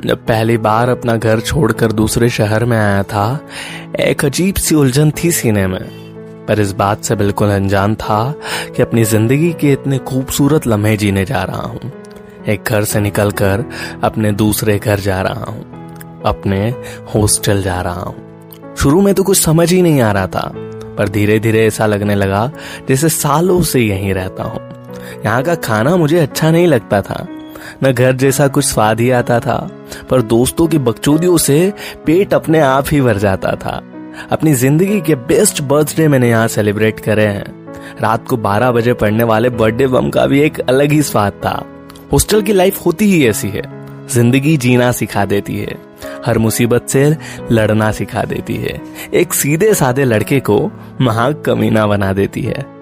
जब पहली बार अपना घर छोड़कर दूसरे शहर में आया था, एक अजीब सी उलझन थी सीने में। पर इस बात से बिल्कुल अनजान था कि अपनी ज़िंदगी के इतने खूबसूरत लम्हे जीने जा रहा हूँ। एक घर से निकलकर अपने दूसरे घर जा रहा हूँ। अपने हॉस्टल जा रहा हूँ। शुरू में तो कुछ समझ ही नहीं आ रहा था, पर धीरे धीरे ऐसा लगने लगा जैसे सालों से यहीं रहता हूँ। यहाँ का खाना मुझे अच्छा नहीं लगता था न घर जैसा कुछ स्वाद ही आता था, पर दोस्तों की बकचोदियों से पेट अपने आप ही भर जाता था। अपनी ज़िंदगी के बेस्ट बर्थडे मैंने यहाँ सेलिब्रेट करे हैं। रात को 12 बजे पड़ने वाले बर्थडे बम का भी एक अलग ही स्वाद था। हॉस्टल की लाइफ होती ही ऐसी है। ज़िंदगी जीना सिखा देती है। हर मुसीबत से लड़ना सिखा देती है। एक सीधे साधे लड़के को महाग कमीना बना देती है।